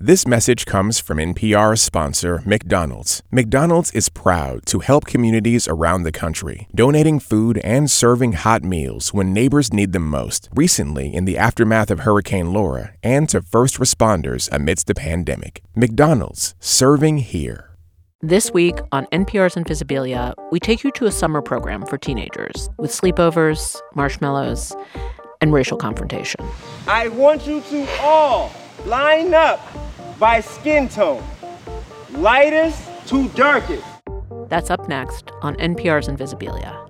This message comes from NPR sponsor McDonald's. McDonald's is proud to help communities around the country, donating food and serving hot meals when neighbors need them most. Recently, in the aftermath of Hurricane Laura, and to first responders amidst the pandemic. McDonald's, serving here. This week on NPR's Invisibilia, we take you to a summer program for teenagers with sleepovers, marshmallows, and racial confrontation. I want you to all line up by skin tone, lightest to darkest. That's up next on NPR's Invisibilia.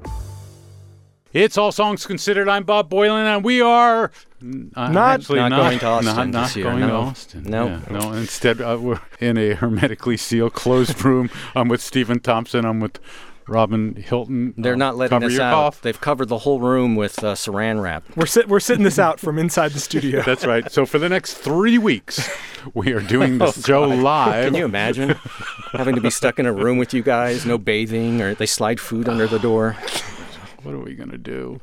It's all songs considered. I'm Bob Boilen, and we are uh, Not- actually not not going to Austin Not, not this year, going no. to Austin. No. Yeah, no. Instead, uh, we're in a hermetically sealed, closed room. I'm with Stephen Thompson. I'm with Robin Hilton. They're Uh, not letting cover us your out. cough. They've covered the whole room with uh, saran wrap. We're sit- we're sitting this out from inside the studio. That's right. So for the next three weeks, we are doing this show live. Can you imagine having to be stuck in a room with you guys, no bathing, or they slide food under the door? What are we gonna do?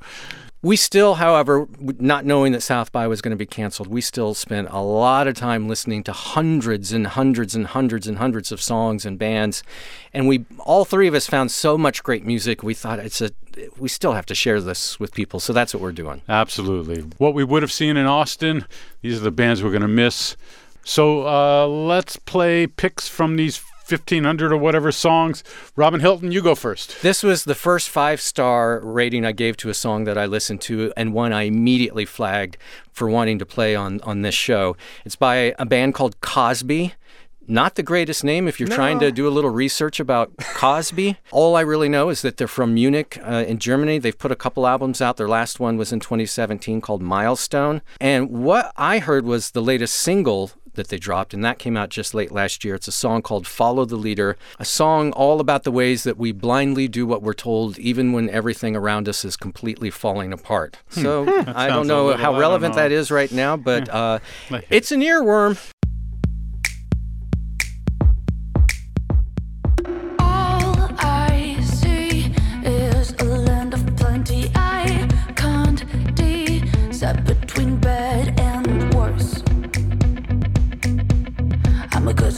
We still, however, not knowing that South by was going to be canceled, we still spent a lot of time listening to hundreds and hundreds and hundreds and hundreds of songs and bands. And we, all three of us, found so much great music. We thought it's a, we still have to share this with people. So that's what we're doing. Absolutely. What we would have seen in Austin, these are the bands we're going to miss. So uh, let's play picks from these 1,500 or whatever songs. Robin Hilton, you go first. This was the first five star rating I gave to a song that I listened to, and one I immediately flagged for wanting to play on, on this show. It's by a band called Cosby. Not the greatest name if you're trying to do a little research about Cosby. All I really know is that they're from Munich uh, in Germany. They've put a couple albums out. Their last one was in 2017 called Milestone. And what I heard was the latest single that they dropped, and that came out just late last year. It's a song called Follow the Leader, a song all about the ways that we blindly do what we're told, even when everything around us is completely falling apart. So I don't know little- how relevant know. that is right now, but uh, Like it. it's an earworm. All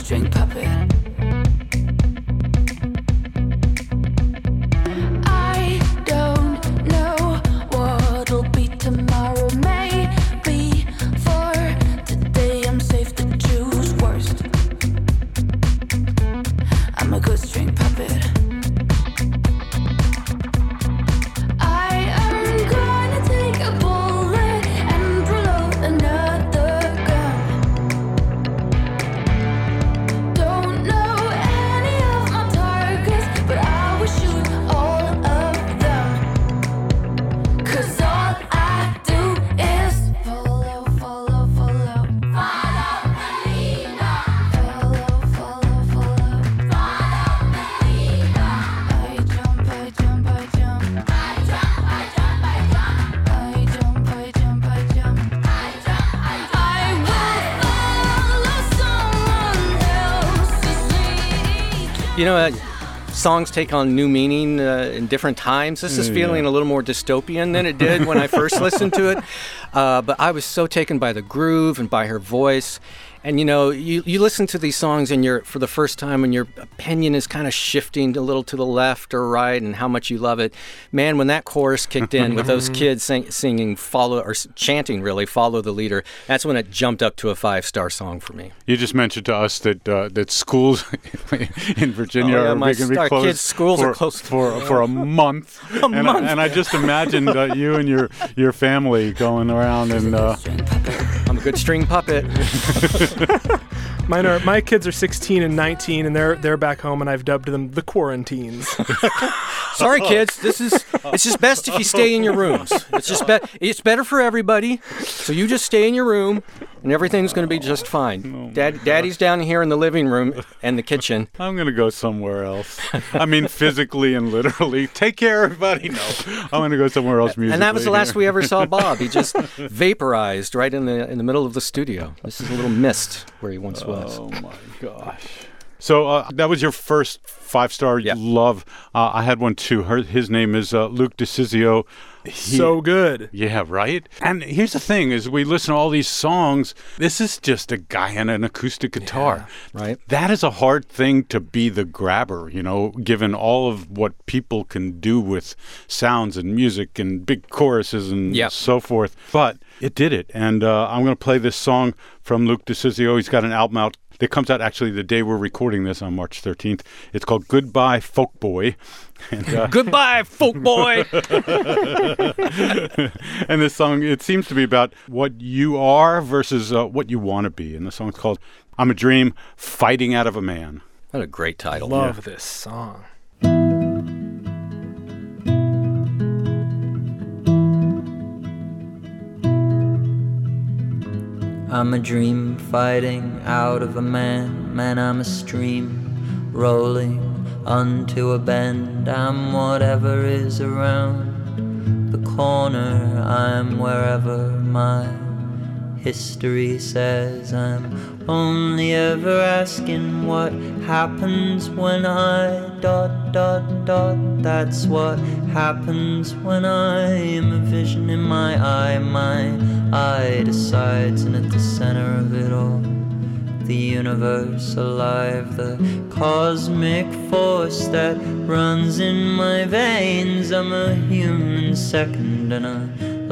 Drink puppet. You know, uh, songs take on new meaning uh, in different times. This is feeling a little more dystopian than it did when I first listened to it. Uh, but I was so taken by the groove and by her voice. And you know, you, you listen to these songs and you're for the first time and your opinion is kind of shifting a little to the left or right and how much you love it. Man, when that chorus kicked in with those kids sing, singing follow or chanting really follow the leader, that's when it jumped up to a five star song for me. You just mentioned to us that uh, that schools in Virginia Oh, yeah, are going to be closed kids' schools for, are closed. for for a month. A and, month. I, and I just imagined uh, you and your your family going around and uh, I'm a good string puppet. Mine are my kids are 16 and 19, and they're they're back home, and I've dubbed them the quarantines. Sorry, kids. This is it's just best if you stay in your rooms. It's just be, it's better for everybody. So you just stay in your room, and everything's going to be just fine. Dad, Daddy's down here in the living room and the kitchen. I'm going to go somewhere else. I mean, physically and literally. Take care, everybody. No, I'm going to go somewhere else. Musically And that was the last we ever saw Bob. He just vaporized right in the in the middle of the studio. This is a little mist where he once was. Oh my gosh. So uh, that was your first five star Yeah. love. Uh, I had one too. Her, his name is uh, Luke De-Sciscio. So good. Yeah, right. And here's the thing: is we listen to all these songs. This is just a guy and an acoustic guitar. right. That is a hard thing to be the grabber, you know, given all of what people can do with sounds and music and big choruses and Yep. so forth. But it did it. And uh, I'm going to play this song from Luke De-Sciscio. He's got an album out that comes out actually the day we're recording this on March 13th. It's called Goodbye Folk Boy. And, uh, Goodbye, folk boy. and this song, it seems to be about what you are versus uh, what you want to be. And the song's called I'm a Dream Fighting Out of a Man. what a great title. Love this song. I'm a dream fighting out of a man, man, I'm a stream rolling onto a bend. I'm whatever is around the corner, I'm wherever my history says. I'm only ever asking what happens when I dot dot dot. That's what happens when I'm a vision in my eye. My eye decides, and at the center of it all, the universe alive, the cosmic force that runs in my veins. I'm a human second and a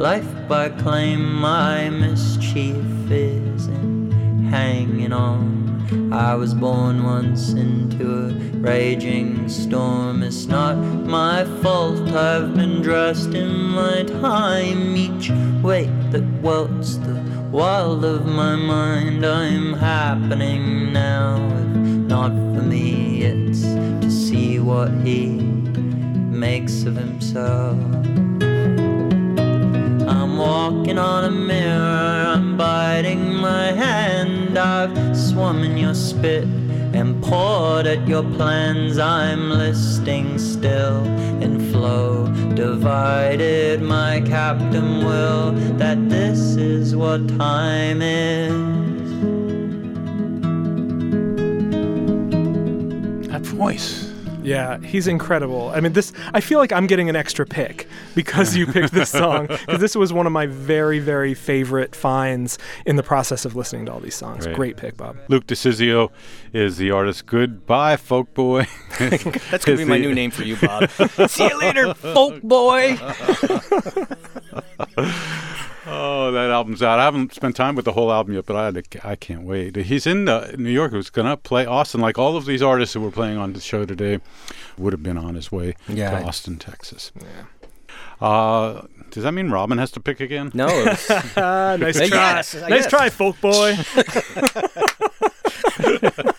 life by claim. My mischief is in hanging on. I was born once into a raging storm. It's not my fault. I've been dressed in my time. Each weight that welts the wild of my mind. I'm happening now. If not for me, it's to see what he makes of himself. I'm walking on a mirror, I'm biting my hand. I've swum in your spit and poured at your plans. I'm listing still in flow, divided my captain will that this is what time is. That voice. Yeah, he's incredible. I mean, this. I feel like I'm getting an extra pick because you picked this song because this was one of my very, very favorite finds in the process of listening to all these songs. Great. Great pick, Bob. Luke De-Sciscio is the artist. Goodbye, Folk Boy. That's going to be my new name for you, Bob. See you later, folk boy. Oh, that album's out. I haven't spent time with the whole album yet, but I to, I can't wait. He's in uh, New York. He was going to play Austin. Like all of these artists who were playing on the show today would have been on his way Yeah. to Austin, Texas. Yeah. Uh, does that mean Robin has to pick again? No, was- Ah, nice Uh, try. yes, nice guess. try, folk boy.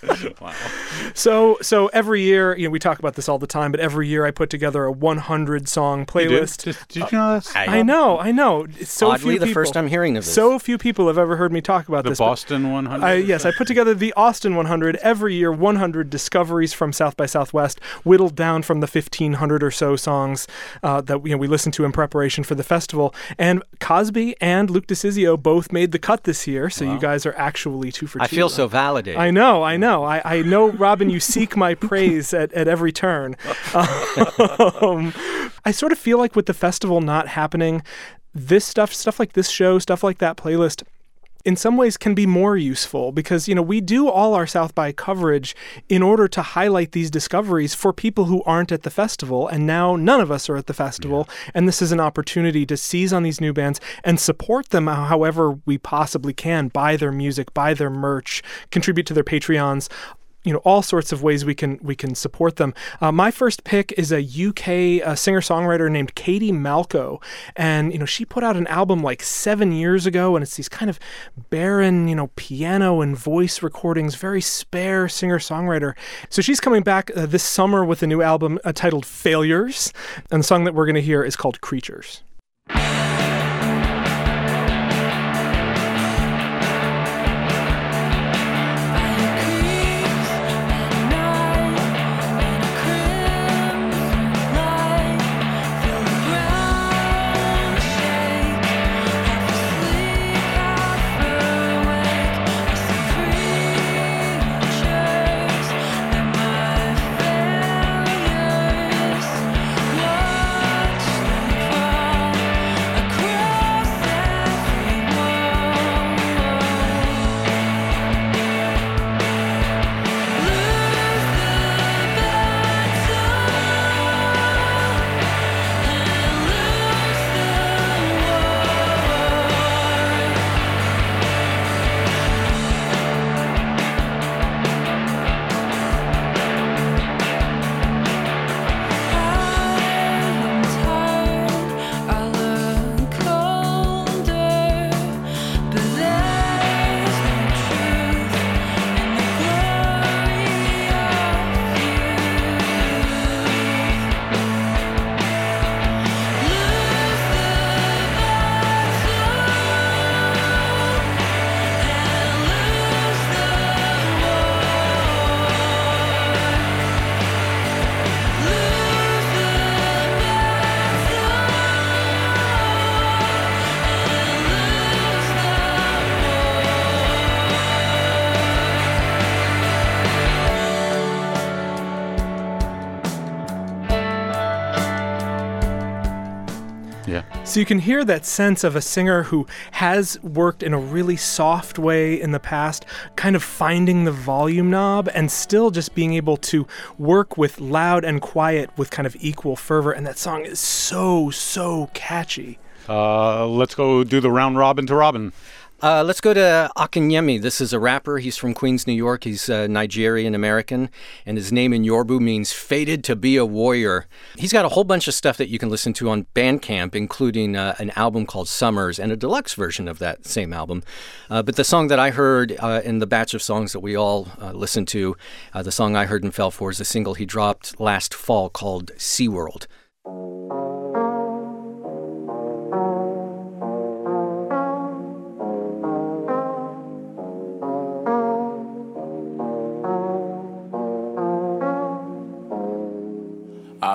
So, so every year, you know, we talk about this all the time, but every year I put together a 100 song You did? playlist. Did, did you know that? I know, I know. It's So Oddly, few the people, first time hearing of this. So few people have ever heard me talk about The this. but Boston 100? I, yes, I put together the Austin 100 every year, 100 discoveries from South by Southwest, whittled down from the 1,500 or so songs uh, that you know, we listened to in preparation for the festival. And Cosby and Luke De-Sciscio both made the cut this year, so you guys are actually two for two. I feel so I know, I know. I, I know, Robin, you seek my praise at, at every turn. Um, I sort of feel like with the festival not happening, this stuff, stuff like this show, stuff like that playlist, in some ways can be more useful because you know we do all our south by coverage in order to highlight these discoveries for people who aren't at the festival and now none of us are at the festival and this is an opportunity to seize on these new bands and support them however we possibly can buy their music buy their merch contribute to their patreons you know all sorts of ways we can we can support them. Uh, my first pick is a UK uh, singer songwriter named Katie Malco, and you know she put out an album like seven years ago, and it's these kind of barren you know piano and voice recordings, very spare singer songwriter. So she's coming back uh, this summer with a new album uh, titled Failures, and the song that we're going to hear is called Creatures. So you can hear that sense of a singer who has worked in a really soft way in the past, kind of finding the volume knob and still just being able to work with loud and quiet with kind of equal fervor. And that song is so, so catchy. Uh, let's go do the round robin to Robin. Uh, let's go to Akinyemi. This is a rapper. He's from Queens, New York. He's uh, Nigerian American, and his name in Yoruba means fated to be a warrior. He's got a whole bunch of stuff that you can listen to on Bandcamp, including uh, an album called Summers and a deluxe version of that same album. Uh, but the song that I heard uh, in the batch of songs that we all uh, listened to, the song I heard and fell for is a single he dropped last fall called SeaWorld.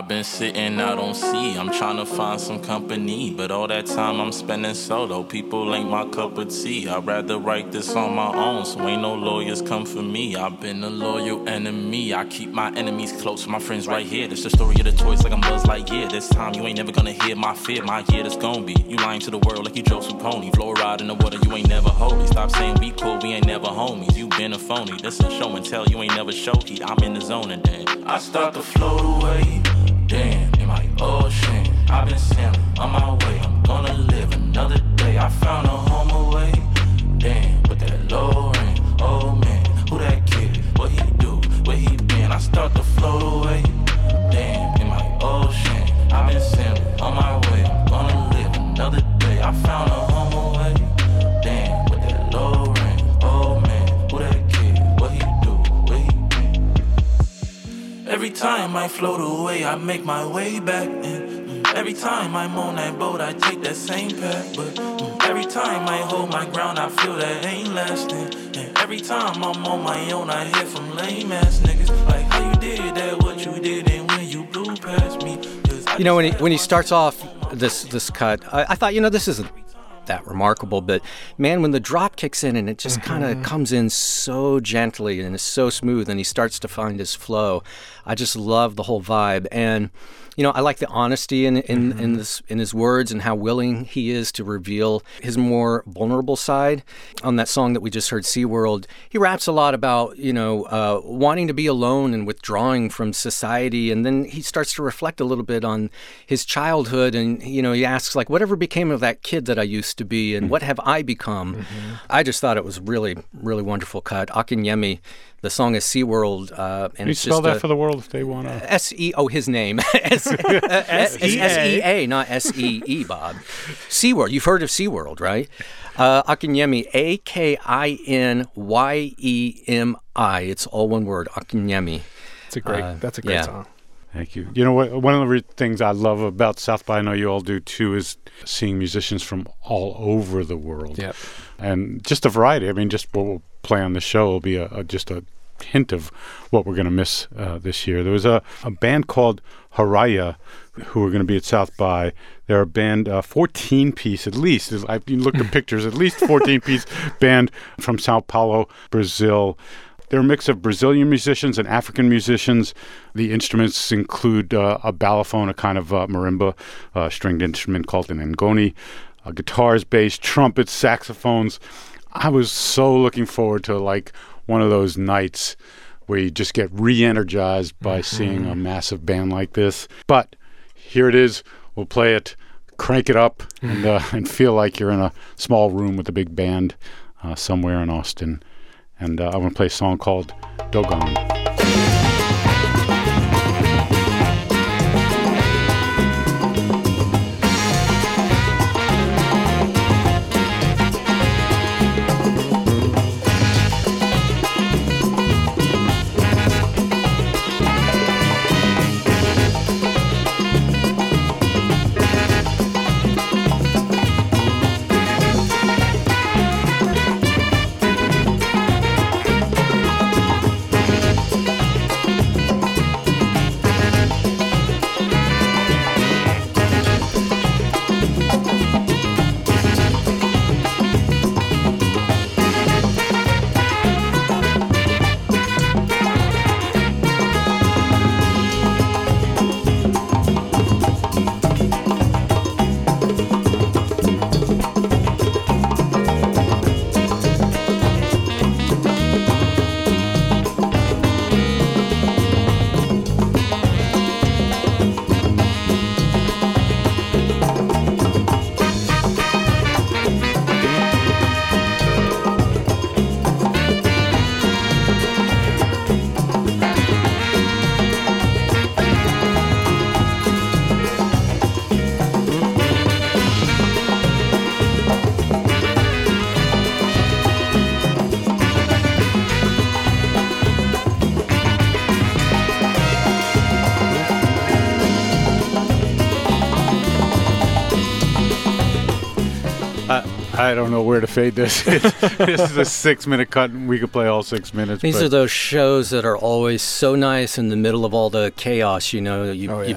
I've been sitting out on sea, I'm trying to find some company. But all that time I'm spending solo, people ain't my cup of tea. I'd rather write this on my own, so ain't no lawyers come for me. I've been a loyal enemy, I keep my enemies close, my friends right here. That's the story of the toys, like I'm Buzz Lightyear. This time you ain't never gonna hear my fear, my year that's gonna be. You lying to the world like you Joseph Pony. Fluoride in the water, you ain't never holy. Stop saying we cool, we ain't never homies. You been a phony, this a show and tell, you ain't never show. I'm in the zone and then I start to float away. My ocean, I've been sailing on my way. I'm gonna live another day. I found a home away. Damn, with that low ring. Oh man, who that kid? What he do? Where he been? I start to float away. Float away, I make my way back. And mm, every time I'm on that boat, I take that same path. But mm, every time I hold my ground, I feel that ain't lasting. And every time I'm on my own, I hear from lame ass niggas like how you did that, what you did, and when you blew past me. You know, when he when he starts off this this cut, I, I thought, you know, this isn't that remarkable, but man, when the drop kicks in and it just kind of mm-hmm. comes in so gently and is so smooth, and he starts to find his flow, I just love the whole vibe. And you know, I like the honesty in in, mm-hmm. in this in his words and how willing he is to reveal his more vulnerable side. On that song that we just heard, SeaWorld, he raps a lot about you know uh, wanting to be alone and withdrawing from society, and then he starts to reflect a little bit on his childhood, and you know he asks like, whatever became of that kid that I used to be, and mm. what have I become? Mm-hmm. I just thought it was really really wonderful cut. Akinyemi. The song is SeaWorld. Uh, and Can you it's spell just that a- for the world if they want to? S E O his name S E A, not S E E Bob SeaWorld you've heard of SeaWorld right uh, Akinyemi A K I N Y E M I it's all one word Akinyemi It's a great. Uh, that's a great yeah. song. Thank you. You know what? One of the re- things I love about South by, I know you all do too, is seeing musicians from all over the world. Yep. And just a variety. I mean, just what we'll play on the show will be a, a just a hint of what we're going to miss uh, this year. There was a, a band called Höröyá who are going to be at South by. They're a band, uh, 14 piece at least. I you look at pictures, at least 14 piece band from Sao Paulo, Brazil. They're a mix of Brazilian musicians and African musicians. The instruments include uh, a balafon, a kind of uh, marimba uh, stringed instrument called an ngoni, uh, guitars, bass, trumpets, saxophones. I was so looking forward to like one of those nights where you just get re-energized by seeing a massive band like this. But here it is. We'll play it, crank it up, and uh, and feel like you're in a small room with a big band uh, somewhere in Austin and uh, I want to play a song called Dogon. I don't know where to fade this. This is a six-minute cut, and we could play all six minutes. These but are those shows that are always so nice in the middle of all the chaos. You know, you, Oh, you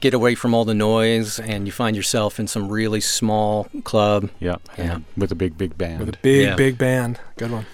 get away from all the noise, and you find yourself in some really small club. yeah, Yeah. with a big, big band. With a big, Yeah. big band. Good one.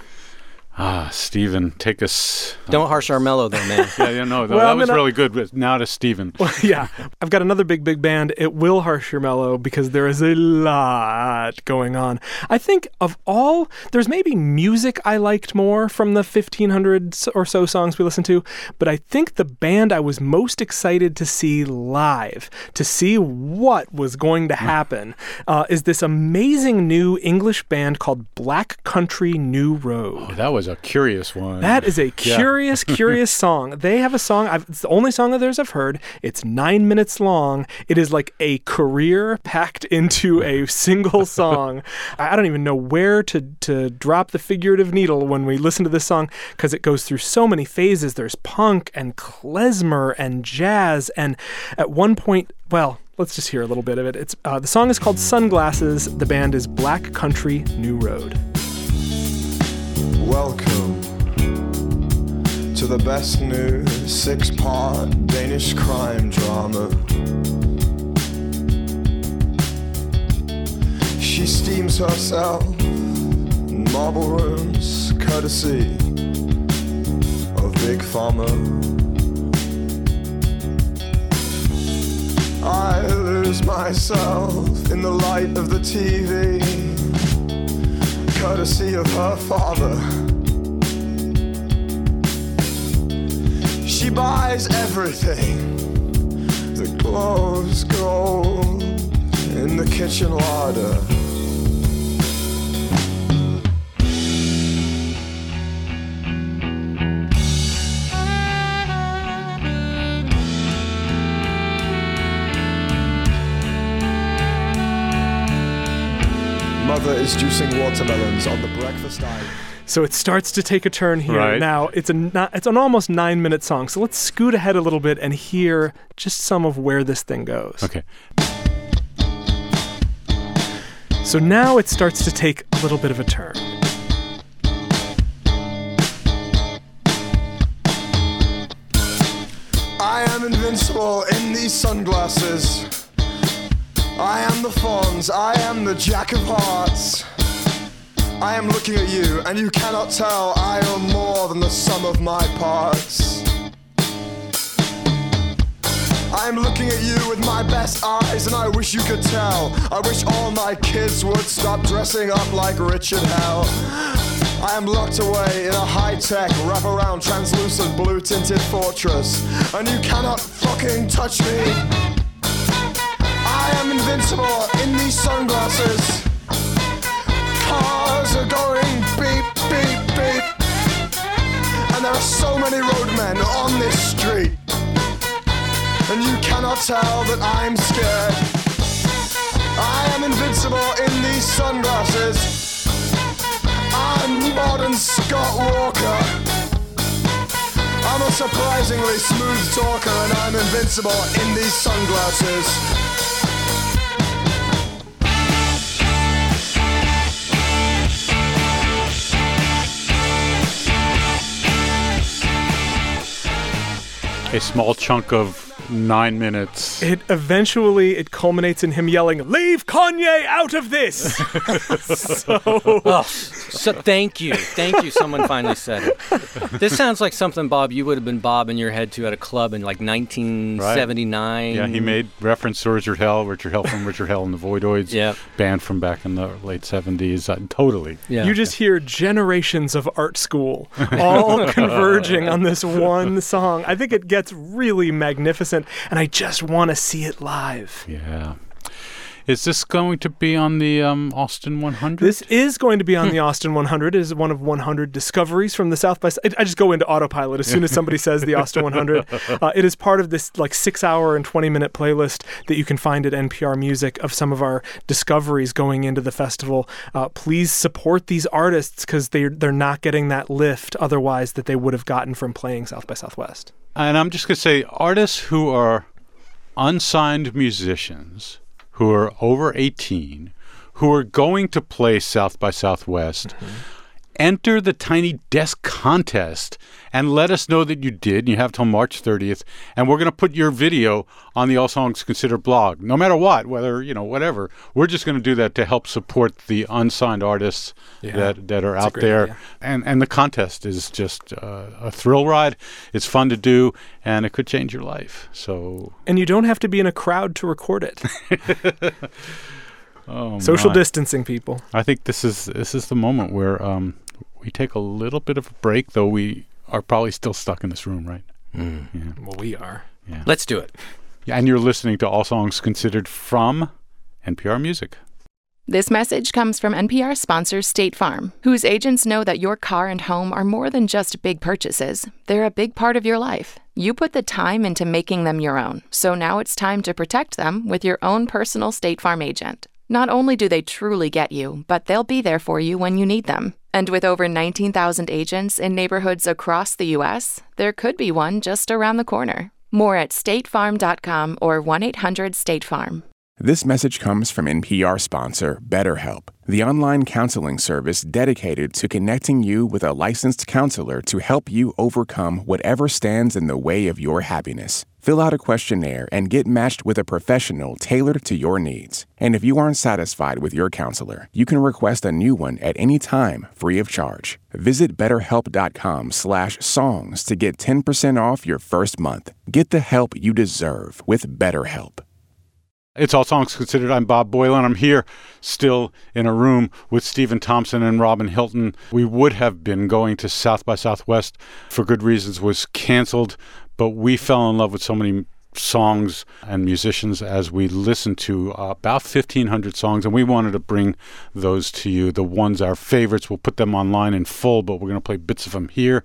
Ah, Stephen, take us. Don't harsh our mellow, though, man. Yeah, yeah, no, Well, that I'm was gonna- really good. But now to Stephen. yeah, I've got another big, big band. It will harsh your mellow because there is a lot going on. I think of all, there's maybe music I liked more from the 1500 s- or so songs we listened to, but I think the band I was most excited to see live, to see what was going to happen, uh, is this amazing new English band called Black Country New Road. Oh, that was a curious one. That is a Yeah. curious, curious song. They have a song. I've, it's the only song of theirs I've heard. It's nine minutes long. It is like a career packed into a single song. I I don't even know where to to drop the figurative needle when we listen to this song because it goes through so many phases. There's punk and klezmer and jazz, and at one point, well. Let's just hear a little bit of it. It's uh, the song is called Sunglasses. The band is Black Country New Road. Welcome to the best new six part Danish crime drama. She steams herself in marble rooms, courtesy of Big Pharma. I lose myself in the light of the TV courtesy of her father. She buys everything that glows gold in the kitchen larder. Mother is juicing watermelons on the breakfast island. So it starts to take a turn here. Right. Now it's a ni- it's an almost nine minute song. So let's scoot ahead a little bit and hear just some of where this thing goes. Okay. So now it starts to take a little bit of a turn. I am invincible in these sunglasses. I am the Fonz, I am the jack of hearts. I am looking at you, and you cannot tell I am more than the sum of my parts. I am looking at you with my best eyes, and I wish you could tell. I wish all my kids would stop dressing up like Richard Hell. I am locked away in a high-tech, wraparound, translucent, blue-tinted fortress, and you cannot fucking touch me. Am invincible in these sunglasses. Cars are going beep, beep, beep, and there are so many roadmen on this street, and you cannot tell that I'm scared. I am invincible in these sunglasses. I'm modern Scott Walker. I'm a surprisingly smooth talker and I'm invincible in these sunglasses. A small chunk of nine minutes. It eventually it culminates in him yelling, "Leave Kanye out of this!" so Oh, so thank you, thank you. Someone finally said it. This sounds like something, Bob, you would have been bobbing your head to at a club in like 1979. Yeah, he made reference to Richard Hell, Richard Hell from Richard Hell and the Voidoids, Yeah. band from back in the late 70s. Uh, totally. Yeah. You just hear generations of art school all converging on this one song. I think it gets really magnificent, and I just want to see it live. Yeah. Is this going to be on the um, Austin 100? This is going to be on the Austin 100. It is one of 100 discoveries from the South by. I I just go into autopilot as soon as somebody says the Austin 100. Uh, it is part of this like six-hour and 20-minute playlist that you can find at NPR Music of some of our discoveries going into the festival. Uh, please support these artists because they they're not getting that lift otherwise that they would have gotten from playing South by Southwest. And I'm just going to say artists who are unsigned musicians who are over 18 who are going to play South by Southwest, mm-hmm. Enter the Tiny Desk contest and let us know that you did. You have till March 30th, and we're going to put your video on the All Songs Considered blog. No matter what, whether you know whatever, we're just going to do that to help support the unsigned artists Yeah, that that are that's out there. idea. And and the contest is just uh, a thrill ride. It's fun to do, and it could change your life. So And you don't have to be in a crowd to record it. oh Social my. distancing, people. I think this is this is the moment where um, we take a little bit of a break, though we are probably still stuck in this room, right? Mm. Yeah. Well, we are. Let's do it. Yeah, and you're listening to All Songs Considered from NPR Music. This message comes from NPR sponsor State Farm, whose agents know that your car and home are more than just big purchases. They're a big part of your life. You put the time into making them your own, so now it's time to protect them with your own personal State Farm agent. Not only do they truly get you, but they'll be there for you when you need them. And with over 19,000 agents in neighborhoods across the U.S., there could be one just around the corner. More at statefarm.com or 1 800 State Farm. This message comes from NPR sponsor BetterHelp, the online counseling service dedicated to connecting you with a licensed counselor to help you overcome whatever stands in the way of your happiness. Fill out a questionnaire and get matched with a professional tailored to your needs. And if you aren't satisfied with your counselor, you can request a new one at any time, free of charge. Visit betterhelp.com slash songs to get 10% off your first month. Get the help you deserve with BetterHelp. It's All Songs Considered. I'm Bob Boilen. I'm here still in a room with Stephen Thompson and Robin Hilton. We would have been going to South by Southwest for good reasons, was canceled, but we fell in love with so many songs and musicians as we listened to uh, about 1,500 songs, and we wanted to bring those to you. The ones our favorites, we'll put them online in full, but we're going to play bits of them here.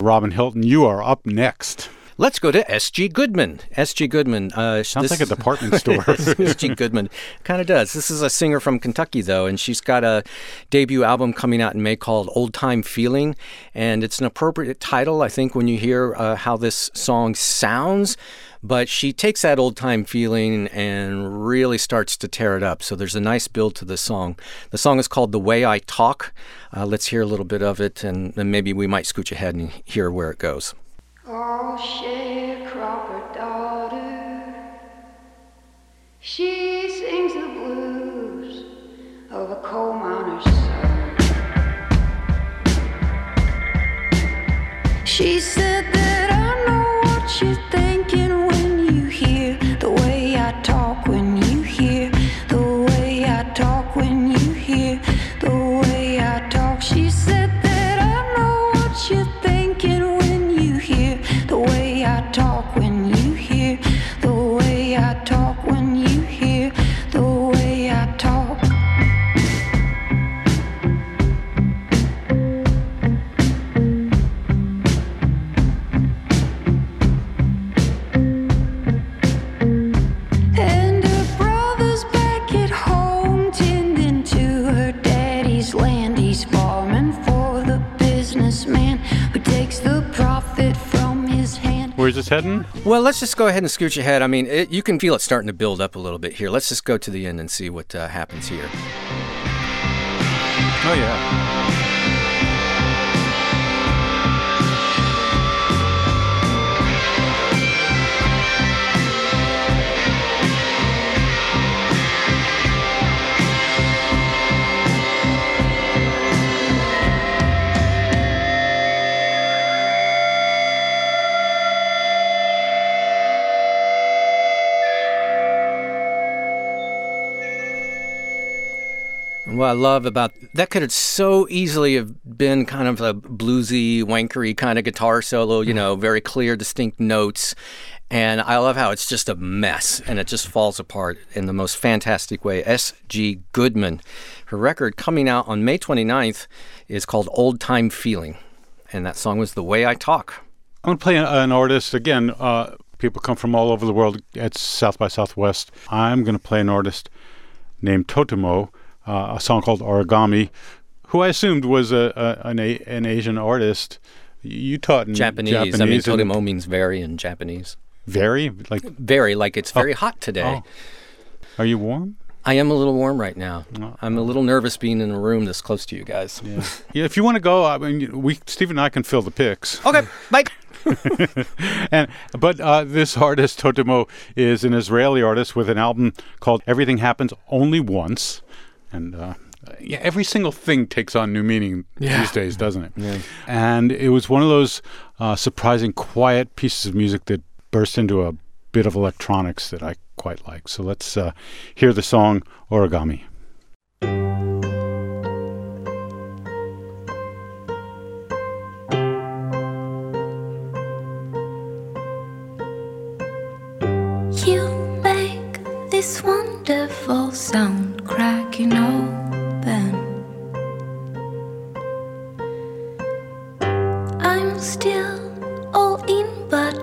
Robin Hilton, you are up next. Let's go to S.G. Goodman. S.G. Goodman. Uh, Sounds like a department store. S.G. Goodman kind of does. This is a singer from Kentucky, though, and she's got a debut album coming out in May called Old Time Feeling. And it's an appropriate title, I think, when you hear uh, how this song sounds. But she takes that old time feeling and really starts to tear it up. So there's a nice build to the song. The song is called The Way I Talk. Uh, let's hear a little bit of it, and then maybe we might scooch ahead and hear where it goes. Oh, sharecropper daughter, she sings the blues of a coal miner's son. She said Where's this heading? Well, let's just go ahead and scooch ahead. I mean, it, you can feel it starting to build up a little bit here. Let's just go to the end and see what uh, happens here. Oh, yeah. What I love about that could have so easily have been kind of a bluesy, wankery kind of guitar solo, you know, very clear, distinct notes. And I love how it's just a mess and it just falls apart in the most fantastic way. S.G. Goodman, her record coming out on May 29th is called Old Time Feeling. And that song was The Way I Talk. I'm going to play an, artist. Again, uh, people come from all over the world at South by Southwest. I'm going to play an artist named Totemo, uh, a song called Origami, who I assumed was a, a, an, a, an Asian artist. You taught in Japanese. I mean, Japanese and- means very in Japanese. Very? Like, Very, like it's very hot today. oh. are you warm? I am a little warm right now. I'm a little nervous being in a room this close to you guys. Yeah. yeah, if you want to go, I mean, we Steve and I can fill the picks. Okay, bye. and but uh, this artist Totemo is an Israeli artist with an album called "Everything Happens Only Once," and uh, yeah, every single thing takes on new meaning Yeah. these days, doesn't it? And it was one of those uh, surprising, quiet pieces of music that burst into a bit of electronics that I quite like. So let's uh, hear the song "Origami." You make this wonderful sound cracking open. I'm still all in, but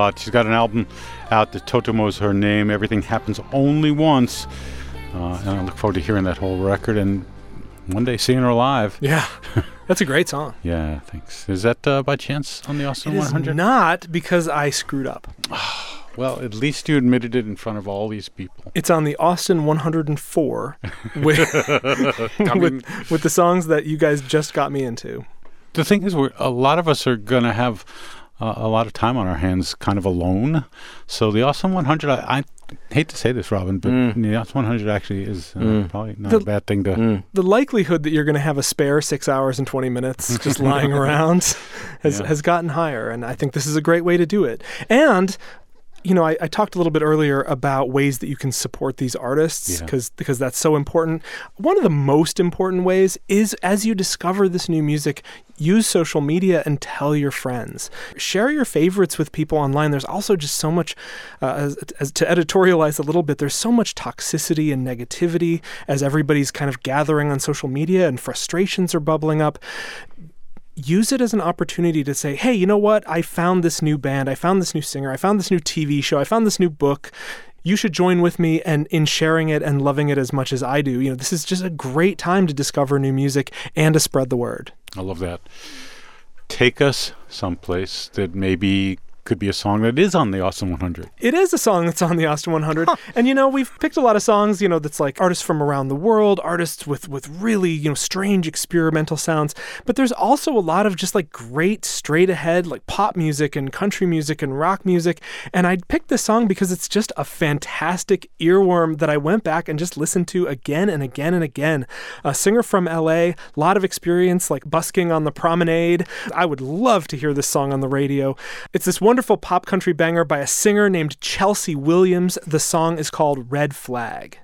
lot. She's got an album out that Totemo's her name. Everything happens only once. Uh, and I look forward to hearing that whole record and one day seeing her live. Yeah, that's a great song. Yeah, thanks. Is that uh, by chance on the Austin It is 100? not because I screwed up. Well, at least you admitted it in front of all these people. It's on the Austin 104 with, with, with the songs that you guys just got me into. The thing is, we're, a lot of us are going to have uh, a lot of time on our hands kind of alone. So the Awesome 100, I, I hate to say this, Robin, but the Austin 100 actually is uh, probably not a bad thing to. The likelihood that you're going to have a spare six hours and 20 minutes just lying around has, Yeah. has gotten higher. And I think this is a great way to do it. And you know, I, I talked a little bit earlier about ways that you can support these artists Yeah. because because that's so important. One of the most important ways is as you discover this new music, use social media and tell your friends. Share your favorites with people online. There's also just so much, uh, as, as to editorialize a little bit, there's so much toxicity and negativity as everybody's kind of gathering on social media and frustrations are bubbling up use it as an opportunity to say, hey, you know what? I found this new band. I found this new singer. I found this new TV show. I found this new book. You should join with me and in sharing it and loving it as much as I do. You know, this is just a great time to discover new music and to spread the word. I love that. Take us someplace that maybe could be a song that is on the Austin 100. It is a song that's on the Austin 100. And you know, we've picked a lot of songs, you know, that's like artists from around the world, artists with with really, you know, strange experimental sounds, but there's also a lot of just like great straight ahead like pop music and country music and rock music. And I picked this song because it's just a fantastic earworm that I went back and just listened to again and again and again. A singer from LA, a lot of experience like busking on the promenade. I would love to hear this song on the radio. It's this wonderful pop country banger by a singer named Chelsea Williams. The song is called Red Flag.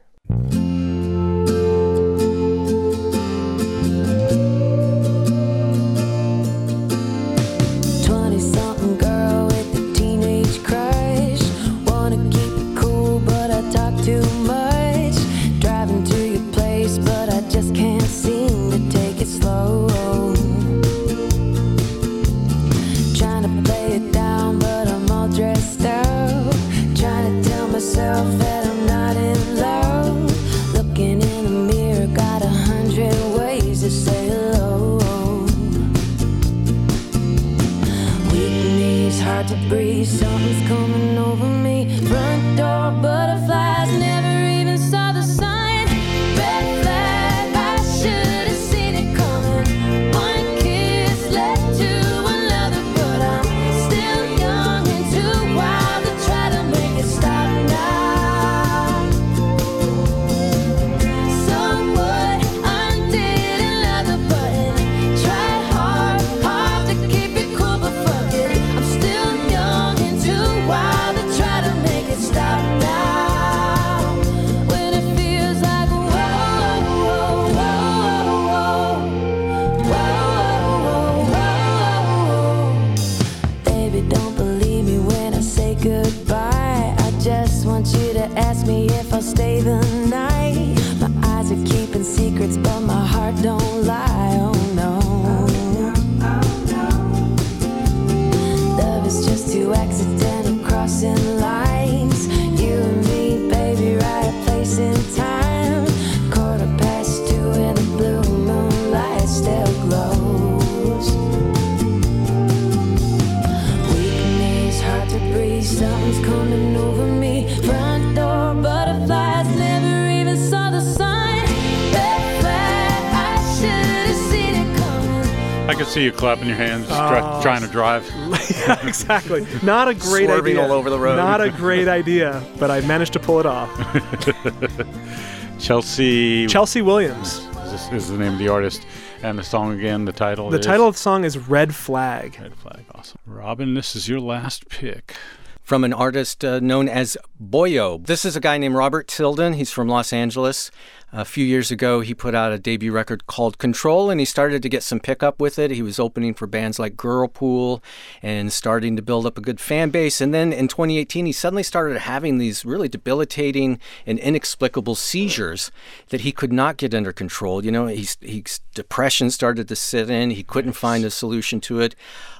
Clapping your hands, try- Oh. trying to drive. yeah, exactly. Not a great Swerving idea. all over the road. Not a great idea, but I managed to pull it off. Chelsea Chelsea Williams. is, this- is the name of the artist, and the song again. The title. The is title of the song is Red Flag. Red Flag. Awesome. Robin, this is your last pick. from an artist uh, known as Boyo. This is a guy named Robert Tilden. He's from Los Angeles. A few years ago, he put out a debut record called Control, and he started to get some pickup with it. He was opening for bands like Girlpool and starting to build up a good fan base. And then in 2018, he suddenly started having these really debilitating and inexplicable seizures that he could not get under control. You know, he's, he's depression started to sit in. He couldn't find a solution to it.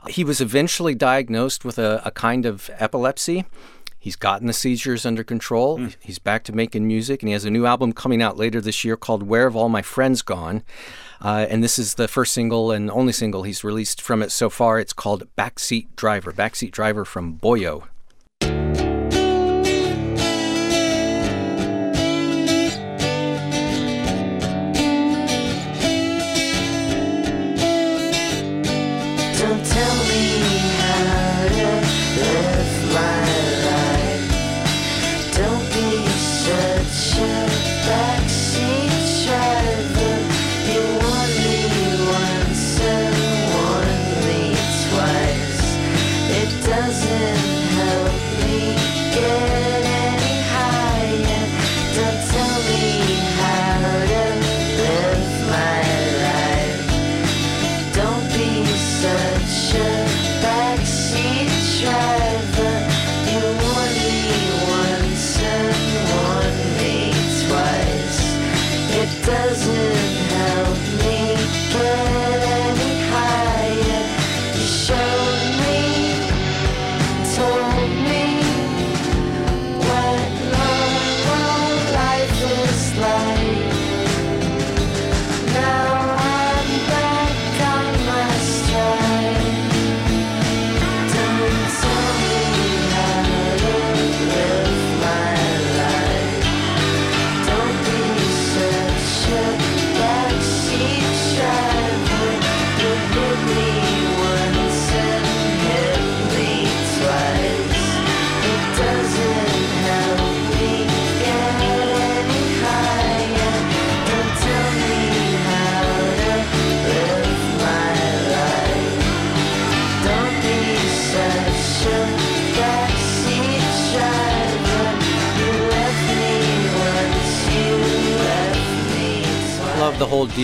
He was eventually diagnosed with a, a kind of epilepsy. He's gotten the seizures under control. He's back to making music, and he has a new album coming out later this year called Where Have All My Friends Gone? Uh, and this is the first single and only single he's released from it so far. It's called Backseat Driver. Backseat Driver from Boyo.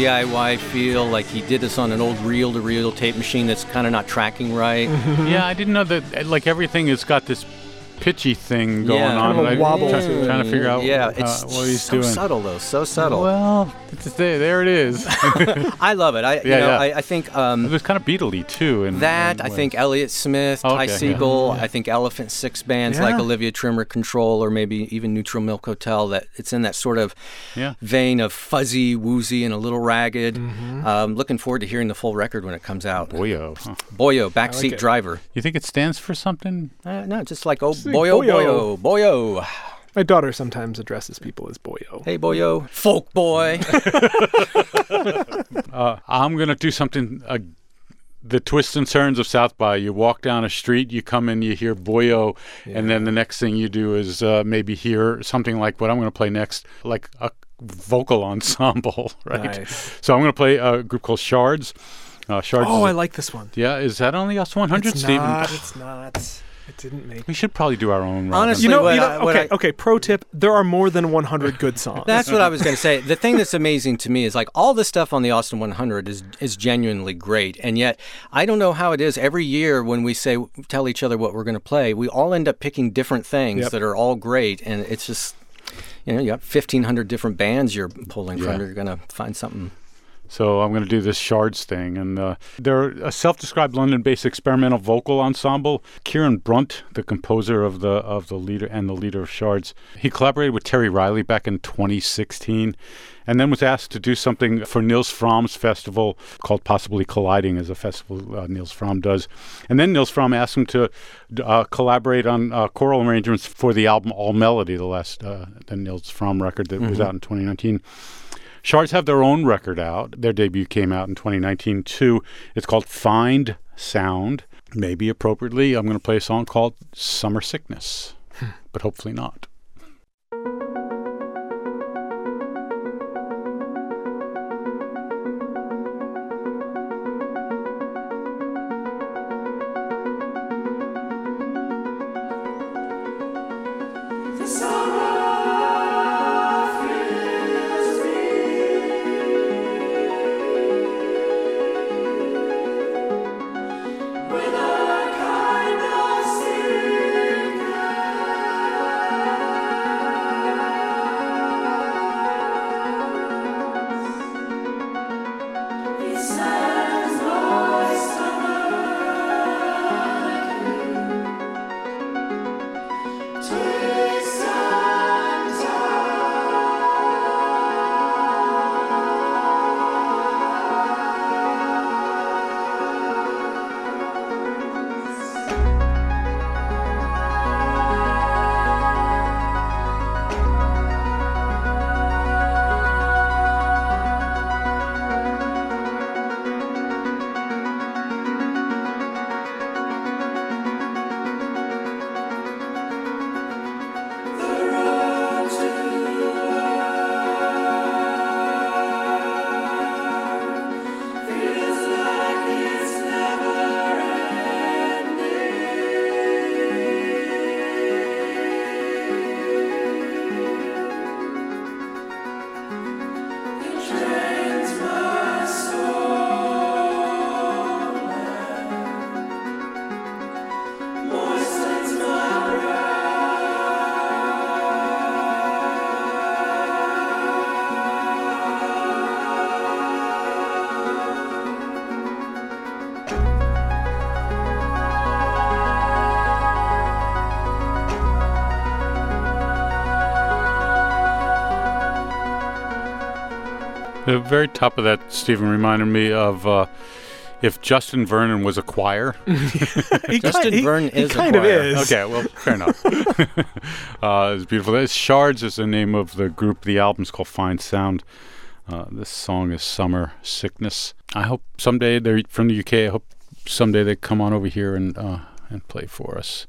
DIY feel. Like he did this on an old reel to reel tape machine that's kind of not tracking right. yeah, I didn't know that. uh, Like everything has got this pitchy thing going Yeah. on. Kind of a wobble try- to it. trying to figure out yeah, uh, it's what he's so doing. subtle though, so subtle. Well, it's there, there it is. I love it. I, you know, yeah. I, I think it um, was kind of Beatley too. In, that. in I think Elliott Smith, Okay, Ty yeah. Segall. I think Elephant Six bands like Olivia Tremor Control, or maybe even Neutral Milk Hotel. That it's in that sort of Yeah. vein of fuzzy, woozy, and a little ragged. Mm-hmm. Um, looking forward to hearing the full record when it comes out. Boyo. Huh. Boyo, backseat it. driver. You think it stands for something? Uh, no, just like oh Boyo, boyo, boyo. My daughter sometimes addresses people as boyo. Hey, boyo. Folk boy. Uh, I'm going to do something. Uh, the twists and turns of South by. You walk down a street, you come in, you hear Boyo, and then the next thing you do is uh, maybe hear something like what I'm going to play next, like a vocal ensemble, right? Nice. So I'm going to play a group called Shards. Uh, Shards. Oh, I like this one. Yeah, is that on the US 100, It's Stephen? not. It's not. It didn't make. We should probably do our own. Robin. Honestly, You know, what you know I- okay, I- okay. Pro tip: there are more than 100 good songs. That's what I was going to say. The thing that's amazing to me is like all the stuff on the Austin 100 is is genuinely great, and yet I don't know how it is. Every year when we say tell each other what we're going to play, we all end up picking different things Yep. that are all great, and it's just you know you got 1,500 different bands you're pulling Yeah. from. You're going to find something. So I'm going to do this Shards thing, and uh, they're a self-described London-based experimental vocal ensemble. Kieran Brunt, the composer of the of the leader and the leader of Shards, he collaborated with Terry Riley back in 2016, and then was asked to do something for Nils Frahm's festival called Possibly Colliding, as a festival uh, Nils Frahm does. And then Nils Frahm asked him to uh, collaborate on uh, choral arrangements for the album All Melody, the last uh, the Nils Frahm record that was Mhm. out in 2019. Shards have their own record out. Their debut came out in 2019 too. It's called Find Sound. Maybe appropriately, I'm going to play a song called Summer Sickness, hmm. but hopefully not. The very top of that, Stephen, reminded me of uh, if Justin Vernon was a choir. Justin kind- he- Vernon he is a kind of is. Okay, well, fair enough. uh, it's beautiful. It's Shards is the name of the group. The album's called Find Sound. Uh, this song is Summer Sickness. I hope someday they're from the UK. I hope someday they come on over here and uh, and play for us.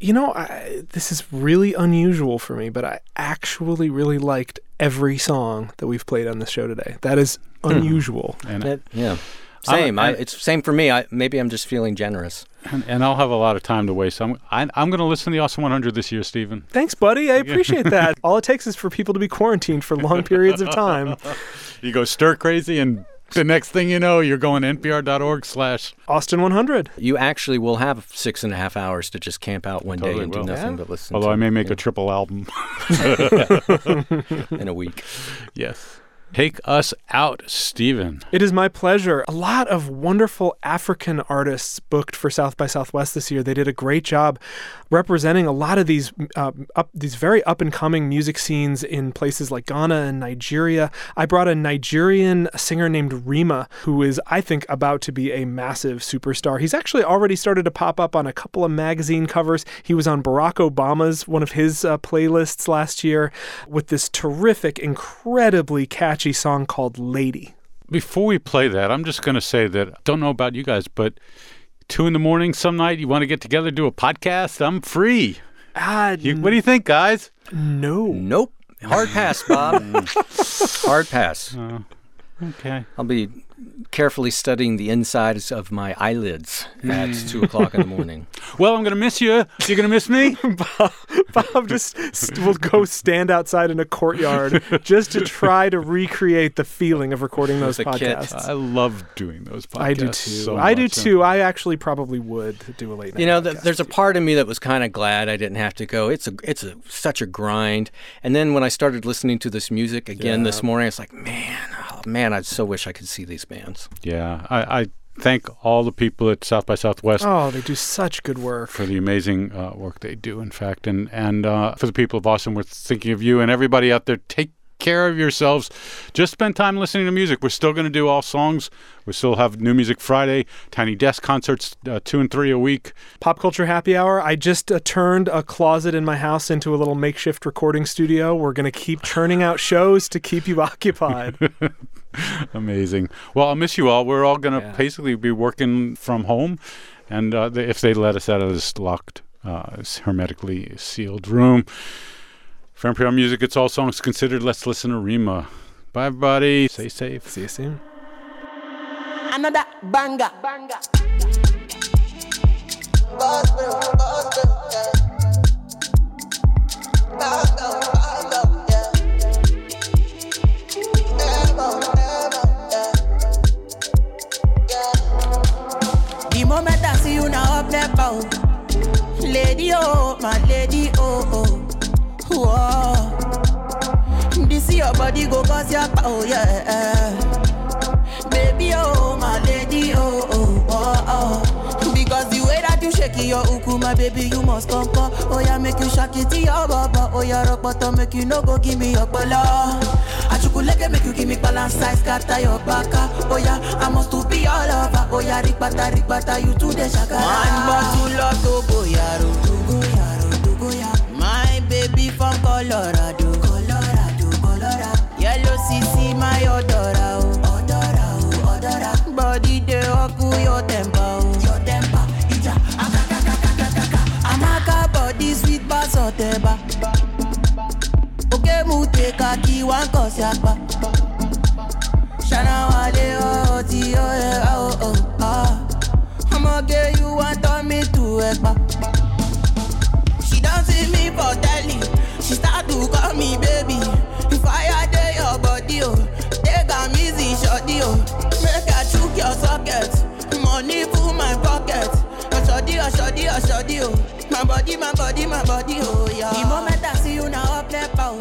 You know, I, this is really unusual for me, but I actually really liked every song that we've played on this show today. That is hmm. unusual. And That- yeah. Same. I, and- it's same for me. I, maybe I'm just feeling generous. and, and I'll have a lot of time to waste. I'm I, I'm going to listen to the Austin 100 this year, Stephen. Thanks, buddy. I appreciate that. All it takes is for people to be quarantined for long periods of time. You go stir crazy, and the next thing you know, you're going npr.org slash. Austin 100. You actually will have six and a half hours to just camp out one day Totally and do nothing Yeah. but listen. Although to, I may make yeah, a triple album. in a week. yes. Take us out, Stephen. It is my pleasure. A lot of wonderful African artists booked for South by Southwest this year. They did a great job representing a lot of these uh, up these very up and coming music scenes in places like Ghana and Nigeria. I brought a Nigerian singer named Rema, who is I think about to be a massive superstar. He's actually already started to pop up on a couple of magazine covers. He was on Barack Obama's one of his uh, playlists last year with this terrific, incredibly catchy song called Lady. Before we play that, I'm just going to say that I don't know about you guys, but two in the morning some night, you want to get together, do a podcast? I'm free. Ah, You, what do you think, guys? no. Nope. Hard pass, Bob. Hard pass. Okay. I'll be carefully studying the insides of my eyelids at hmm. two o'clock in the morning. Well, I'm going to miss you. You're going to miss me? Bob Bob just st- will go stand outside in a courtyard just to try to recreate the feeling of recording those With kit. podcasts. I love doing those podcasts. I do too. so I do too. I actually probably would do a late night. You know, th- podcast there's a part of me that was kind of glad I didn't have to go. It's a, it's a, such a grind. And then when I started listening to this music again this morning, it's like, man, oh, man, I so wish I could see these bands. Yeah. I, I thank all the people at South by Southwest Oh, they do such good work. for the amazing uh, work they do, in fact. And, and uh, for the people of Austin, we're thinking of you and everybody out there. Take care of yourselves. Just spend time listening to music. We're still going to do all songs. We still have New Music Friday, Tiny Desk concerts, uh, two and three a week. Pop Culture Happy Hour. I just uh, turned a closet in my house into a little makeshift recording studio. We're going to keep churning out shows to keep you occupied. Amazing. Well, I'll miss you all. We're all going to Yeah. basically be working from home. And uh, if they let us out of this locked, uh, hermetically sealed room. For NPR Music, it's all songs considered. Let's listen to Rema. Bye, everybody. Stay safe. See you soon. Another banger. banger. The moment I see you now up there, oh. Lady, oh, my lady, oh, oh. Whoa. This your body go cause your oh yeah. Baby, oh, my lady, oh, oh, oh, oh. Because the way that you shake your uku, my baby, you must come, come. Oh, yeah, make you shake it to your baba. Oh, yeah, rock bottom, make you no go give me your bala. Achukuleke, make you give me balance size, scatter your baka. Oh, yeah, I must to be all over. Oh, yeah, rikbata, rikbata, you too the shaka. One bottle of Togo, yaro, oh. yaro, Colorado, Colorado, Colorado. Yellow CC, my odora, oh. odora, oh, odora. Body de oku your temper, oh. your temper. Ija. Amaka body sweet bass oteba. Oke mute kaki wan kosi apa. Shana wale oh ti oh yeah oh oh ah. I'ma get you want turn me to ekpa. She start to call me baby. If I dey your body, oh, take am easy, shorty, oh. Make I chook your socket. Money full my pocket. Oh, shorty, oh, shorty, oh, shorty, oh. My body, my body, my body, oh, yeah. The moment I see you now, up there, oh.